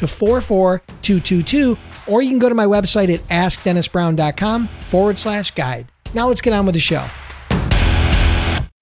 to 44222, or you can go to my website at askdennisbrown.com forward slash guide. Now let's get on with the show.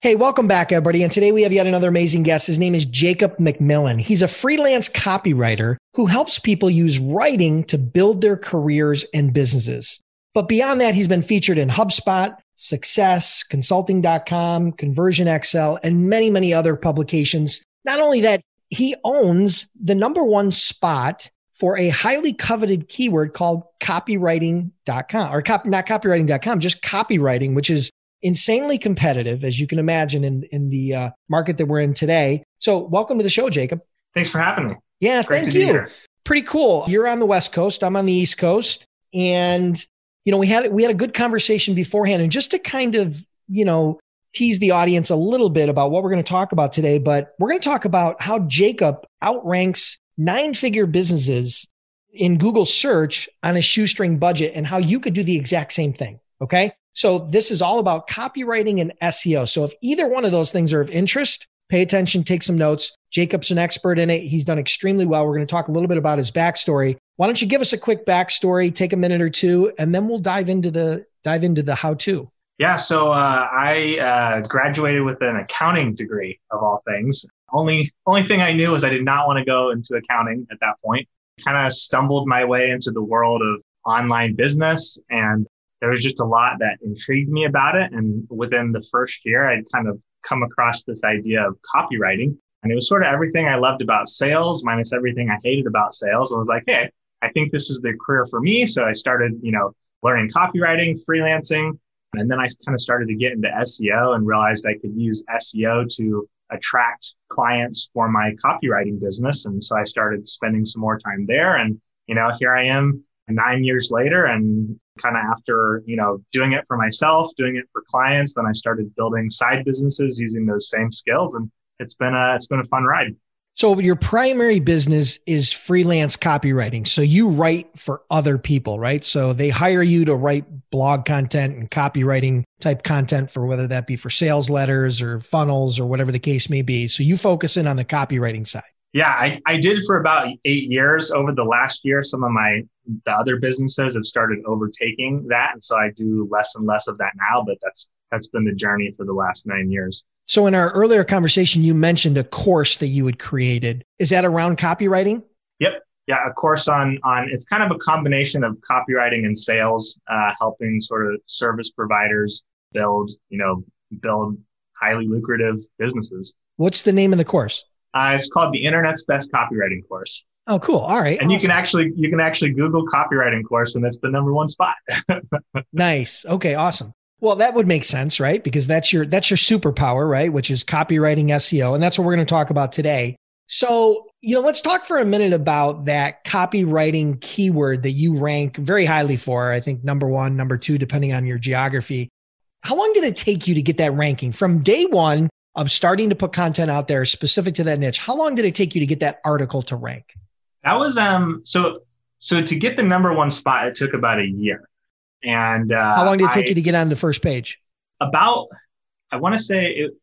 Hey, welcome back, everybody. And today we have yet another amazing guest. His name is Jacob McMillen. He's a freelance copywriter who helps people use writing to build their careers and businesses. But beyond that, he's been featured in HubSpot, Success, Consulting.com, Conversion XL, and many, many other publications. Not only that, he owns the number one spot for a highly coveted keyword called copywriting.com or cop, not copywriting.com, just copywriting, which is insanely competitive, as you can imagine in, in the uh, market that we're in today. So welcome to the show, Jacob. Thanks for having me. Yeah, Great thank you. Pretty cool. You're on the West Coast. I'm on the East Coast. And, you know, we had, we had a good conversation beforehand. And just to kind of, you know, tease the audience a little bit about what we're going to talk about today, but we're going to talk about how Jacob outranks nine figure businesses in Google search on a shoestring budget and how you could do the exact same thing. Okay. So this is all about copywriting and SEO. So if either one of those things are of interest, pay attention, take some notes. Jacob's an expert in it. He's done extremely well. We're going to talk a little bit about his backstory. Why don't you give us a quick backstory, take a minute or two, and then we'll dive into the dive into the how to. Yeah, so uh, I uh, graduated with an accounting degree of all things. Only only thing I knew was I did not want to go into accounting at that point. Kind of stumbled my way into the world of online business, and there was just a lot that intrigued me about it. And within the first year, I'd kind of come across this idea of copywriting, and it was sort of everything I loved about sales minus everything I hated about sales. I was like, hey, I think this is the career for me. So I started, you know, learning copywriting, freelancing and then I kind of started to get into SEO and realized I could use SEO to attract clients for my copywriting business. And so I started spending some more time there. And, you know, here I am nine years later and kind of after, you know, doing it for myself, doing it for clients, then I started building side businesses using those same skills. And it's been a, it's been a fun ride. So your primary business is freelance copywriting. So you write for other people, right? So they hire you to write blog content and copywriting type content for whether that be for sales letters or funnels or whatever the case may be. So you focus in on the copywriting side. Yeah, I, I did for about eight years. Over the last year, some of my the other businesses have started overtaking that, and so I do less and less of that now. But that's that's been the journey for the last nine years. So in our earlier conversation, you mentioned a course that you had created. Is that around copywriting? Yep. Yeah, a course on on it's kind of a combination of copywriting and sales, uh, helping sort of service providers build, you know, build highly lucrative businesses. What's the name of the course? Uh, it's called the Internet's Best Copywriting Course. Oh, cool! All right, and awesome. you can actually you can actually Google copywriting course, and it's the number one spot. nice. Okay, awesome. Well, that would make sense, right? Because that's your that's your superpower, right? Which is copywriting SEO, and that's what we're going to talk about today. So, you know, let's talk for a minute about that copywriting keyword that you rank very highly for. I think number 1, number 2 depending on your geography. How long did it take you to get that ranking from day 1 of starting to put content out there specific to that niche? How long did it take you to get that article to rank? That was um so so to get the number 1 spot it took about a year. And uh, how long did it take I, you to get on the first page? About, I want to say, it, I'm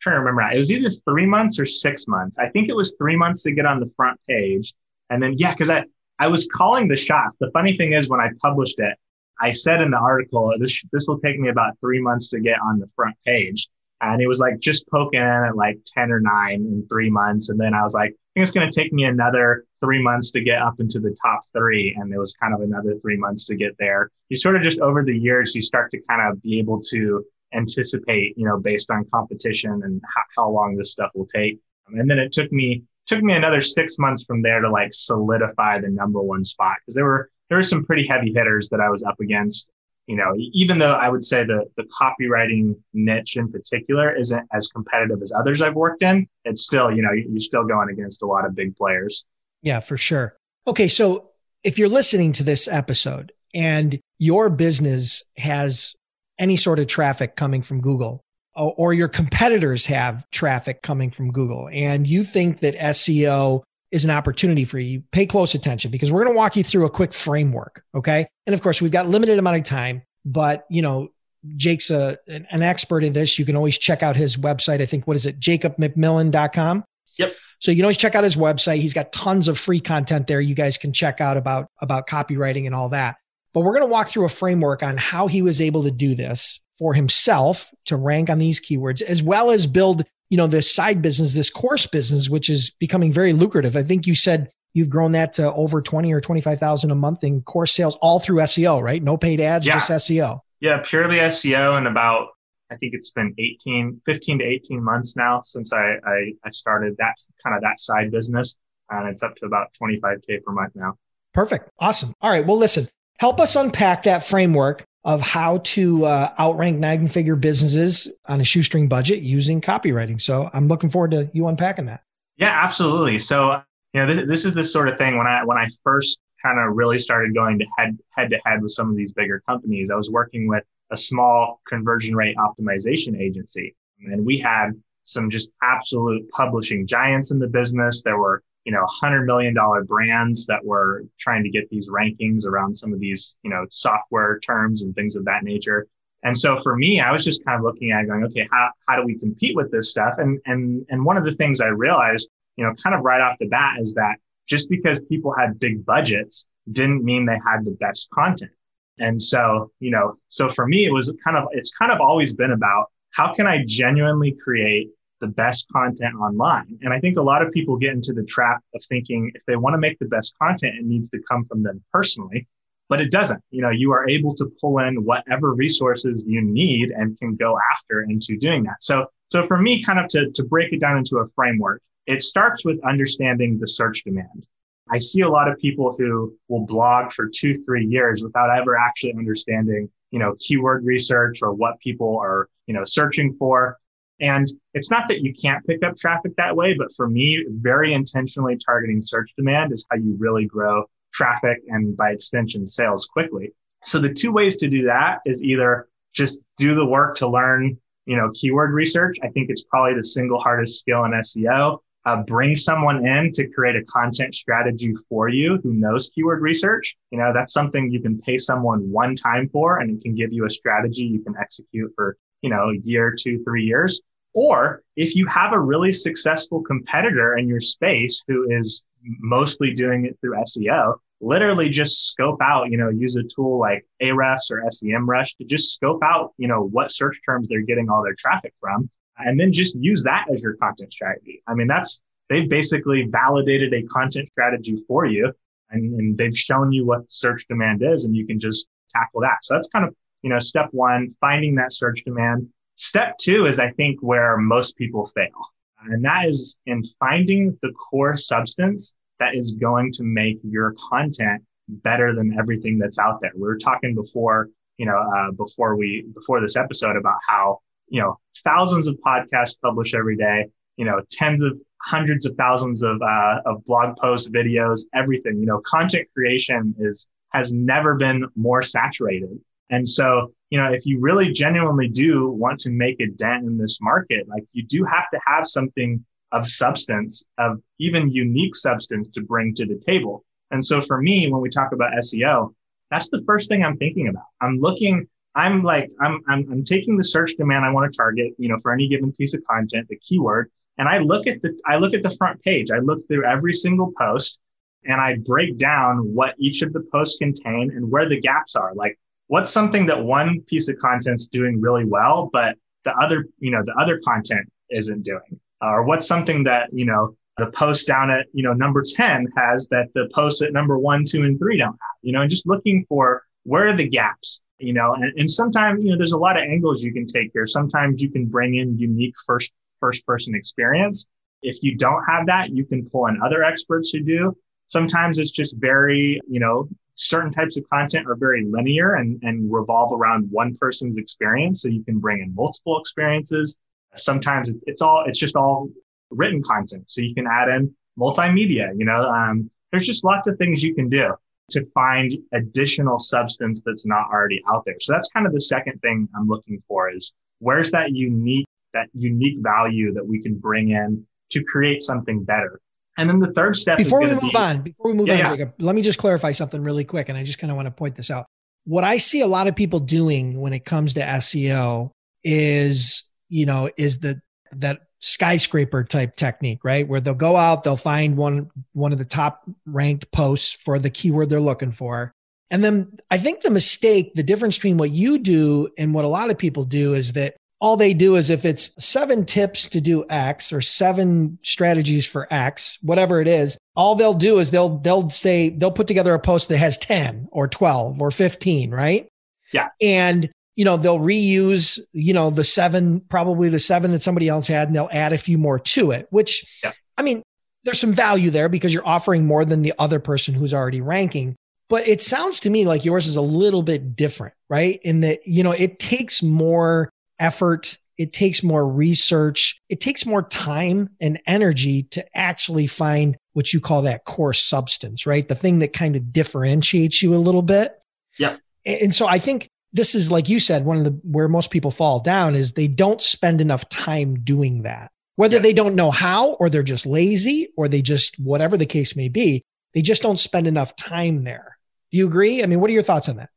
trying to remember. It was either three months or six months. I think it was three months to get on the front page, and then yeah, because I I was calling the shots. The funny thing is, when I published it, I said in the article, this this will take me about three months to get on the front page. And it was like just poking in at like 10 or nine in three months. And then I was like, I think it's going to take me another three months to get up into the top three, and it was kind of another three months to get there. You sort of just over the years, you start to kind of be able to anticipate, you know, based on competition and how, how long this stuff will take. And then it took me took me another six months from there to like solidify the number one spot because there were there were some pretty heavy hitters that I was up against. You know, even though I would say the the copywriting niche in particular isn't as competitive as others I've worked in, it's still you know you're still going against a lot of big players. Yeah, for sure. Okay, so if you're listening to this episode and your business has any sort of traffic coming from Google, or your competitors have traffic coming from Google, and you think that SEO is an opportunity for you, pay close attention because we're going to walk you through a quick framework. Okay. And of course, we've got limited amount of time, but you know, Jake's a, an, an expert in this. You can always check out his website. I think, what is it? JacobMcMillen.com. Yep. So you can always check out his website. He's got tons of free content there. You guys can check out about, about copywriting and all that. But we're going to walk through a framework on how he was able to do this for himself to rank on these keywords, as well as build you know, this side business, this course business, which is becoming very lucrative. I think you said you've grown that to over 20 or 25,000 a month in course sales all through SEO, right? No paid ads, yeah. just SEO. Yeah, purely SEO and about, I think it's been 18, 15 to 18 months now since I, I, I started that kind of that side business. And it's up to about 25K per month now. Perfect. Awesome. All right. Well, listen, help us unpack that framework of how to uh, outrank nine figure businesses on a shoestring budget using copywriting. So I'm looking forward to you unpacking that. Yeah, absolutely. So, you know, this, this is the sort of thing when I, when I first kind of really started going to head, head to head with some of these bigger companies, I was working with a small conversion rate optimization agency and we had some just absolute publishing giants in the business. There were you know, hundred million dollar brands that were trying to get these rankings around some of these, you know, software terms and things of that nature. And so for me, I was just kind of looking at going, okay, how, how do we compete with this stuff? And, and, and one of the things I realized, you know, kind of right off the bat is that just because people had big budgets didn't mean they had the best content. And so, you know, so for me, it was kind of, it's kind of always been about how can I genuinely create the best content online. And I think a lot of people get into the trap of thinking if they want to make the best content, it needs to come from them personally, but it doesn't. You know, you are able to pull in whatever resources you need and can go after into doing that. So, so for me, kind of to, to break it down into a framework, it starts with understanding the search demand. I see a lot of people who will blog for two, three years without ever actually understanding, you know, keyword research or what people are, you know, searching for. And it's not that you can't pick up traffic that way, but for me, very intentionally targeting search demand is how you really grow traffic and by extension sales quickly. So the two ways to do that is either just do the work to learn, you know, keyword research. I think it's probably the single hardest skill in SEO. Uh, bring someone in to create a content strategy for you who knows keyword research. You know, that's something you can pay someone one time for and it can give you a strategy you can execute for you know, a year, two, three years. Or if you have a really successful competitor in your space who is mostly doing it through SEO, literally just scope out, you know, use a tool like Ahrefs or SEMrush to just scope out, you know, what search terms they're getting all their traffic from. And then just use that as your content strategy. I mean, that's, they've basically validated a content strategy for you and, and they've shown you what search demand is and you can just tackle that. So that's kind of you know, step one, finding that search demand. Step two is, I think, where most people fail. And that is in finding the core substance that is going to make your content better than everything that's out there. We were talking before, you know, uh, before we, before this episode about how, you know, thousands of podcasts published every day, you know, tens of hundreds of thousands of, uh, of blog posts, videos, everything, you know, content creation is, has never been more saturated. And so, you know, if you really genuinely do want to make a dent in this market, like you do have to have something of substance, of even unique substance to bring to the table. And so for me, when we talk about SEO, that's the first thing I'm thinking about. I'm looking, I'm like, I'm, I'm, I'm taking the search demand I want to target, you know, for any given piece of content, the keyword, and I look at the, I look at the front page. I look through every single post and I break down what each of the posts contain and where the gaps are. Like, what's something that one piece of content's doing really well, but the other, you know, the other content isn't doing? Uh, or what's something that, you know, the post down at, you know, number 10 has that the posts at number one, two, and three don't have, you know, and just looking for where are the gaps, you know, and, and sometimes, you know, there's a lot of angles you can take here. Sometimes you can bring in unique first, first person experience. If you don't have that, you can pull in other experts who do. Sometimes it's just very, you know, certain types of content are very linear and, and revolve around one person's experience. So you can bring in multiple experiences. Sometimes it's, it's all, it's just all written content. So you can add in multimedia, you know, um, there's just lots of things you can do to find additional substance that's not already out there. So that's kind of the second thing I'm looking for is where's that unique, that unique value that we can bring in to create something better. And then the third step before we move be, on, before we move yeah, on, yeah. let me just clarify something really quick. And I just kind of want to point this out. What I see a lot of people doing when it comes to SEO is, you know, is that that skyscraper type technique, right? Where they'll go out, they'll find one one of the top ranked posts for the keyword they're looking for. And then I think the mistake, the difference between what you do and what a lot of people do is that all they do is if it's seven tips to do X or seven strategies for X, whatever it is, all they'll do is they'll they'll say they'll put together a post that has 10 or 12 or 15, right? Yeah. And you know, they'll reuse, you know, the seven, probably the seven that somebody else had, and they'll add a few more to it, which yeah. I mean, there's some value there because you're offering more than the other person who's already ranking. But it sounds to me like yours is a little bit different, right? In that, you know, it takes more effort. It takes more research. It takes more time and energy to actually find what you call that core substance, right? The thing that kind of differentiates you a little bit. Yeah. And so I think this is like you said, one of the where most people fall down is they don't spend enough time doing that. Whether yeah. they don't know how or they're just lazy or they just whatever the case may be, they just don't spend enough time there. Do you agree? I mean, what are your thoughts on that?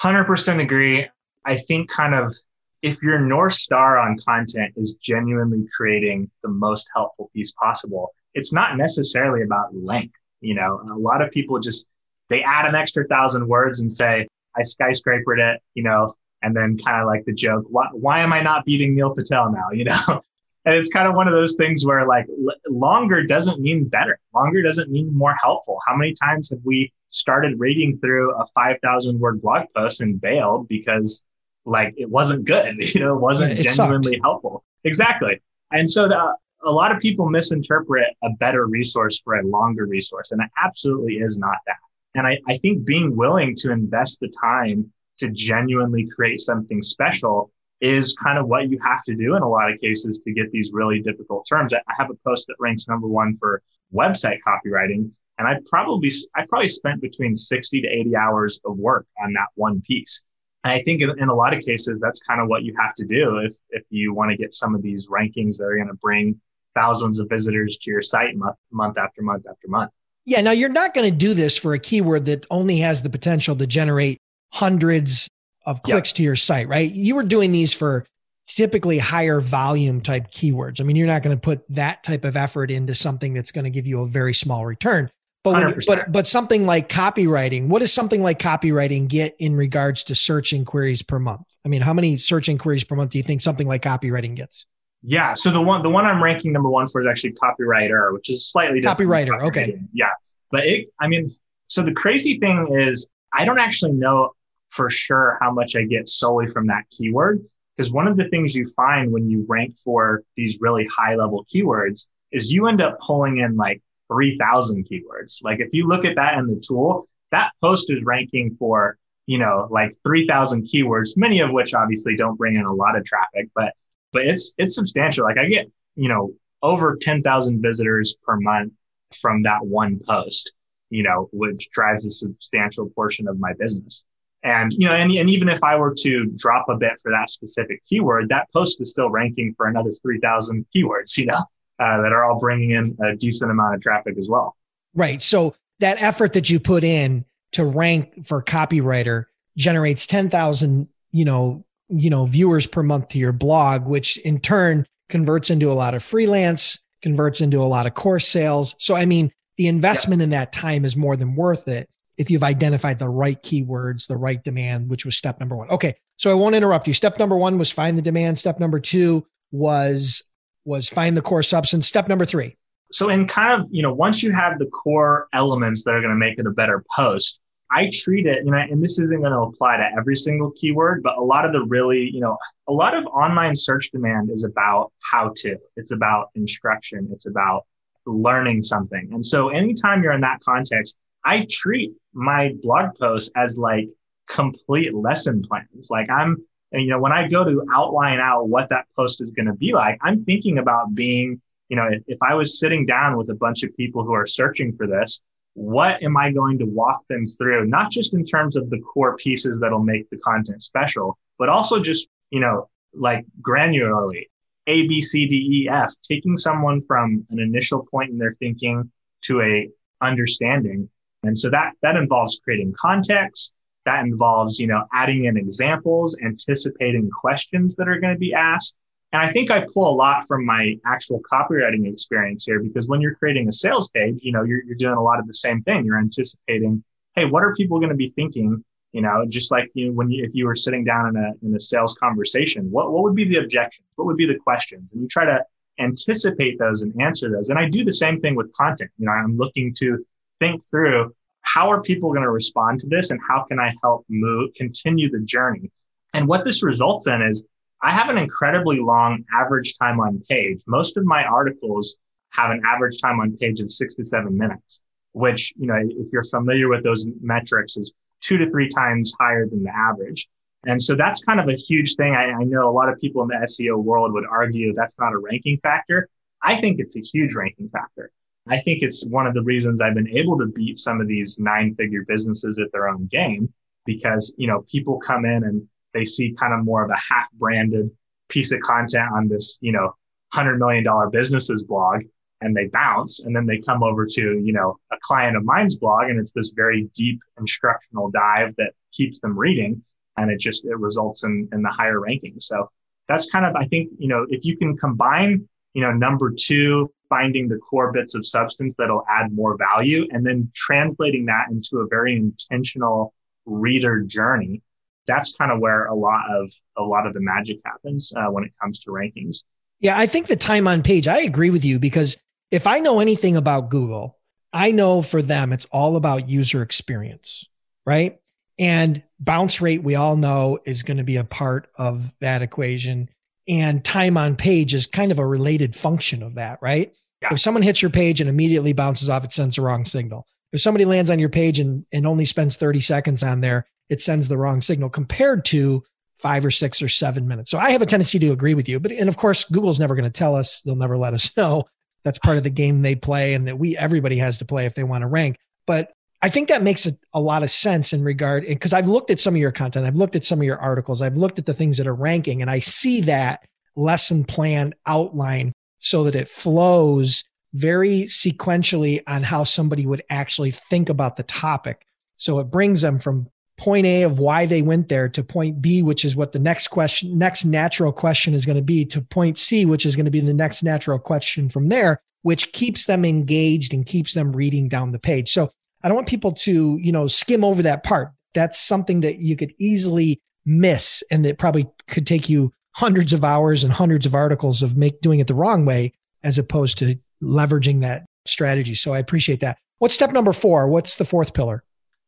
100% agree. I think kind of if your North Star on content is genuinely creating the most helpful piece possible, it's not necessarily about length. You know, a lot of people just, they add an extra thousand words and say, I skyscrapered it, you know, and then kind of like the joke, why, why am I not beating Neil Patel now? You know, and it's kind of one of those things where like l- longer doesn't mean better. Longer doesn't mean more helpful. How many times have we started reading through a 5,000 word blog post and bailed because like it wasn't good, you know, it wasn't it genuinely sucked. helpful. Exactly. And so the, a lot of people misinterpret a better resource for a longer resource, and it absolutely is not that. And I, I think being willing to invest the time to genuinely create something special is kind of what you have to do in a lot of cases to get these really difficult terms. I have a post that ranks number one for website copywriting, and I probably I probably spent between 60 to 80 hours of work on that one piece. And I think in, in a lot of cases, that's kind of what you have to do if, if you want to get some of these rankings that are going to bring thousands of visitors to your site month, month after month after month. Yeah. Now you're not going to do this for a keyword that only has the potential to generate hundreds of clicks to your site, right? You were doing these for typically higher volume type keywords. I mean, you're not going to put that type of effort into something that's going to give you a very small return. But you, but but something like copywriting, what does something like copywriting get in regards to search inquiries per month? I mean, how many search inquiries per month do you think something like copywriting gets? Yeah, so the one the one I'm ranking number one for is actually copywriter, which is slightly different. Copywriter, okay. Yeah, but it, I mean, so the crazy thing is, I don't actually know for sure how much I get solely from that keyword because one of the things you find when you rank for these really high level keywords is you end up pulling in like 3000 keywords. Like if you look at that in the tool, that post is ranking for, you know, like 3000 keywords, many of which obviously don't bring in a lot of traffic, but, but it's, it's substantial. Like I get, you know, over 10,000 visitors per month from that one post, you know, which drives a substantial portion of my business. And, you know, and, and even if I were to drop a bit for that specific keyword, that post is still ranking for another 3,000 keywords, you know? uh, that are all bringing in a decent amount of traffic as well. Right. So that effort that you put in to rank for copywriter generates 10,000, you know, you know, viewers per month to your blog, which in turn converts into a lot of freelance, converts into a lot of course sales. So, I mean, the investment in that time is more than worth it if you've identified the right keywords, the right demand, which was step number one. Okay. So I won't interrupt you. Step number one was find the demand. Step number two was was find the core substance. Step number three. So in kind of, you know, once you have the core elements that are going to make it a better post, I treat it, you know, and this isn't going to apply to every single keyword, but a lot of the really, you know, a lot of online search demand is about how to, it's about instruction, it's about learning something. And so anytime you're in that context, I treat my blog posts as like complete lesson plans. Like I'm, you know, when I go to outline out what that post is going to be like, I'm thinking about being, you know, if, if I was sitting down with a bunch of people who are searching for this, what am I going to walk them through? Not just in terms of the core pieces that'll make the content special, but also just, you know, like granularly A, B, C, D, E, F, taking someone from an initial point in their thinking to a understanding. And so that, that involves creating context. That involves, you know, adding in examples, anticipating questions that are going to be asked, and I think I pull a lot from my actual copywriting experience here because when you're creating a sales page, you know, you're, you're doing a lot of the same thing. You're anticipating, hey, what are people going to be thinking? You know, just like you know, when you, if you were sitting down in a in a sales conversation, what what would be the objections? What would be the questions? And you try to anticipate those and answer those. And I do the same thing with content. You know, I'm looking to think through how are people going to respond to this and how can I help move continue the journey. And what this results in is I have an incredibly long average time on page. Most of my articles have an average time on page of six to seven minutes, which, you know, if you're familiar with those metrics is two to three times higher than the average. And so that's kind of a huge thing. I, I know a lot of people in the SEO world would argue that's not a ranking factor. I think it's a huge ranking factor. I think it's one of the reasons I've been able to beat some of these nine figure businesses at their own game because, you know, people come in and they see kind of more of a half branded piece of content on this, you know, hundred million dollar businesses blog and they bounce and then they come over to, you know, a client of mine's blog and it's this very deep instructional dive that keeps them reading and it just, it results in, in the higher rankings. So that's kind of, I think, you know, if you can combine, you know, number two, finding the core bits of substance that'll add more value and then translating that into a very intentional reader journey that's kind of where a lot of a lot of the magic happens uh, when it comes to rankings. Yeah, I think the time on page. I agree with you because if I know anything about Google, I know for them it's all about user experience, right? And bounce rate, we all know, is going to be a part of that equation. And time on page is kind of a related function of that, right? Yeah. If someone hits your page and immediately bounces off, it sends the wrong signal. If somebody lands on your page and, and only spends 30 seconds on there, it sends the wrong signal compared to five or six or seven minutes. So I have a tendency to agree with you. But and of course, Google's never going to tell us, they'll never let us know. That's part of the game they play and that we everybody has to play if they want to rank. But I think that makes a, a lot of sense in regard because I've looked at some of your content, I've looked at some of your articles, I've looked at the things that are ranking, and I see that lesson plan outline so that it flows very sequentially on how somebody would actually think about the topic. So it brings them from point A of why they went there to point B, which is what the next question, next natural question is going to be, to point C, which is going to be the next natural question from there, which keeps them engaged and keeps them reading down the page. So I don't want people to, you know, skim over that part. That's something that you could easily miss and that probably could take you hundreds of hours and hundreds of articles of make doing it the wrong way as opposed to leveraging that strategy. So I appreciate that. What's step number four? What's the fourth pillar?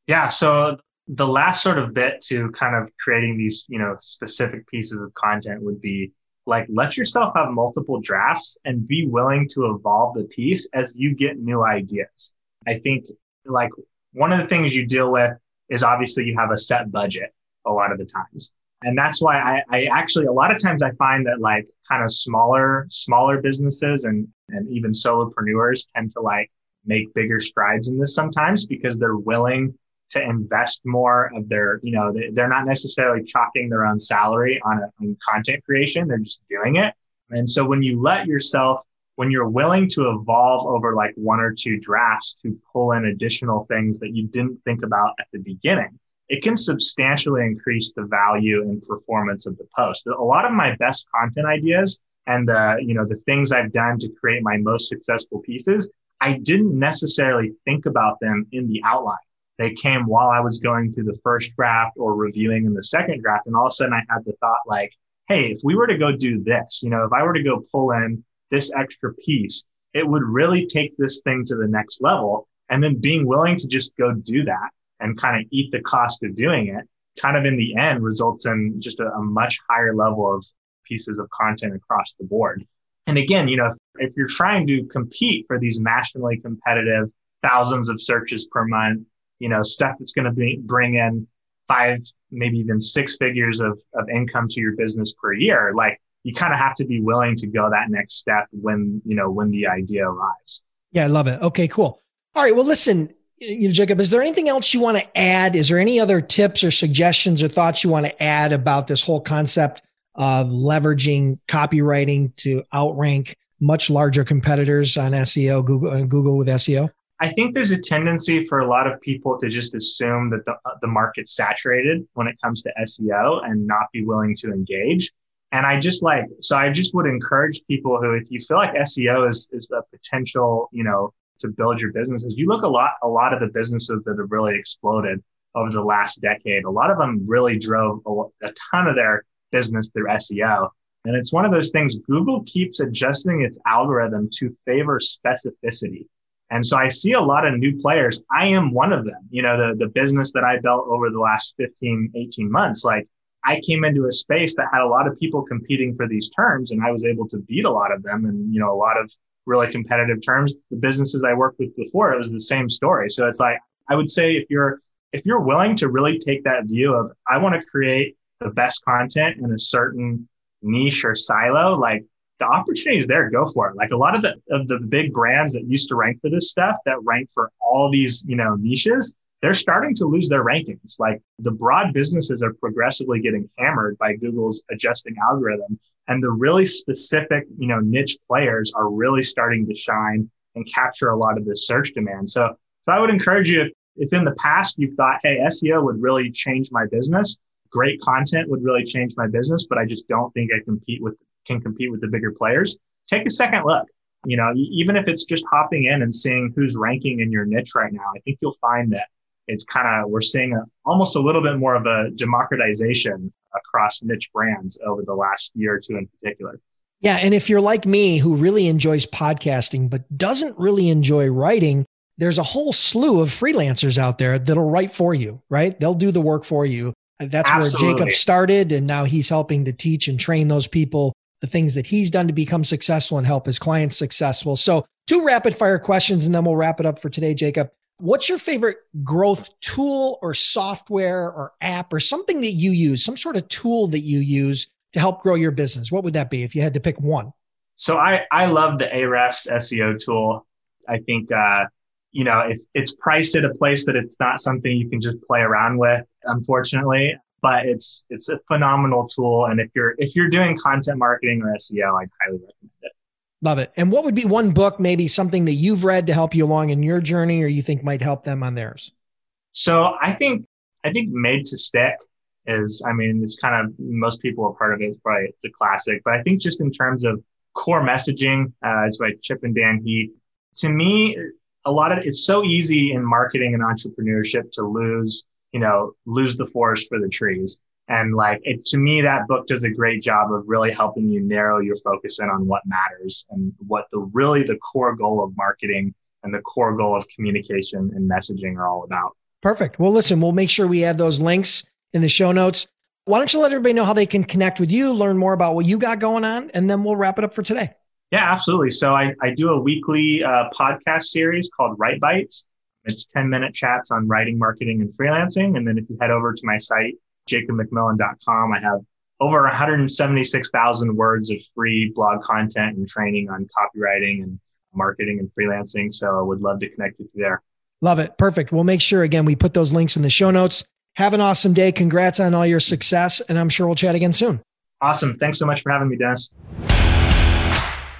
Yeah. So the last sort of bit to kind of creating these, you know, specific pieces of content would be like let yourself have multiple drafts and be willing to evolve the piece as you get new ideas. I think like one of the things you deal with is obviously you have a set budget a lot of the times. And that's why I, I actually, a lot of times I find that like kind of smaller, smaller businesses and, and even solopreneurs tend to like make bigger strides in this sometimes because they're willing to invest more of their, you know, they're not necessarily chalking their own salary on, a, on content creation. They're just doing it. And so when you let yourself, when you're willing to evolve over like one or two drafts to pull in additional things that you didn't think about at the beginning, it can substantially increase the value and performance of the post. A lot of my best content ideas and the, you know, the things I've done to create my most successful pieces, I didn't necessarily think about them in the outline. They came while I was going through the first draft or reviewing in the second draft. And all of a sudden I had the thought like, Hey, if we were to go do this, you know, if I were to go pull in this extra piece, it would really take this thing to the next level. And then being willing to just go do that and kind of eat the cost of doing it kind of in the end results in just a, a much higher level of pieces of content across the board. And again, you know, if, if you're trying to compete for these nationally competitive thousands of searches per month, you know, stuff that's going to bring in five, maybe even six figures of, of income to your business per year, like you kind of have to be willing to go that next step when, you know, when the idea arrives. Yeah, I love it. Okay, cool. All right. Well, listen, you know, Jacob, is there anything else you want to add? Is there any other tips or suggestions or thoughts you want to add about this whole concept of leveraging copywriting to outrank much larger competitors on SEO, Google, uh, Google with SEO? I think there's a tendency for a lot of people to just assume that the, uh, the market's saturated when it comes to SEO and not be willing to engage. And I just like, so I just would encourage people who, if you feel like SEO is, is a potential, you know, to build your businesses. You look a lot, a lot of the businesses that have really exploded over the last decade. A lot of them really drove a, a ton of their business through SEO. And it's one of those things Google keeps adjusting its algorithm to favor specificity. And so I see a lot of new players. I am one of them. You know, the, the business that I built over the last 15, 18 months, like I came into a space that had a lot of people competing for these terms and I was able to beat a lot of them and, you know, a lot of really competitive terms. The businesses I worked with before, it was the same story. So it's like, I would say if you're, if you're willing to really take that view of, I want to create the best content in a certain niche or silo, like the opportunity is there. Go for it. Like a lot of the, of the big brands that used to rank for this stuff that rank for all these, you know, niches, they're starting to lose their rankings. Like the broad businesses are progressively getting hammered by Google's adjusting algorithm. And the really specific, you know, niche players are really starting to shine and capture a lot of this search demand. So, so I would encourage you, if, if in the past you've thought, hey, SEO would really change my business, great content would really change my business, but I just don't think I compete with, can compete with the bigger players, take a second look. You know, even if it's just hopping in and seeing who's ranking in your niche right now, I think you'll find that it's kind of we're seeing a, almost a little bit more of a democratization across niche brands over the last year or two in particular. Yeah, and if you're like me who really enjoys podcasting but doesn't really enjoy writing, there's a whole slew of freelancers out there that'll write for you, right? They'll do the work for you. That's Absolutely. where Jacob started and now he's helping to teach and train those people the things that he's done to become successful and help his clients successful. So, two rapid fire questions and then we'll wrap it up for today, Jacob. What's your favorite growth tool or software or app or something that you use, some sort of tool that you use to help grow your business? What would that be if you had to pick one? So I, I love the Ahrefs SEO tool. I think, uh, you know, it's, it's priced at a place that it's not something you can just play around with, unfortunately, but it's, it's a phenomenal tool. And if you're, if you're doing content marketing or SEO, I'd highly recommend it. Love it. And what would be one book, maybe something that you've read to help you along in your journey or you think might help them on theirs? So I think, I think Made to Stick is, I mean, it's kind of, most people are part of it. It's probably, it's a classic, but I think just in terms of core messaging, uh, it's by Chip and Dan Heath. To me, a lot of, it's so easy in marketing and entrepreneurship to lose, you know, lose the forest for the trees. And like it, to me, that book does a great job of really helping you narrow your focus in on what matters and what the really the core goal of marketing and the core goal of communication and messaging are all about. Perfect. Well, listen, we'll make sure we add those links in the show notes. Why don't you let everybody know how they can connect with you, learn more about what you got going on, and then we'll wrap it up for today. Yeah, absolutely. So I, I do a weekly uh, podcast series called Write Bites. It's 10 minute chats on writing, marketing, and freelancing. And then if you head over to my site, jacobmcmillen.com. I have over 176,000 words of free blog content and training on copywriting and marketing and freelancing. So I would love to connect with you there. Love it. Perfect. We'll make sure, again, we put those links in the show notes. Have an awesome day. Congrats on all your success. And I'm sure we'll chat again soon. Awesome. Thanks so much for having me, Dennis.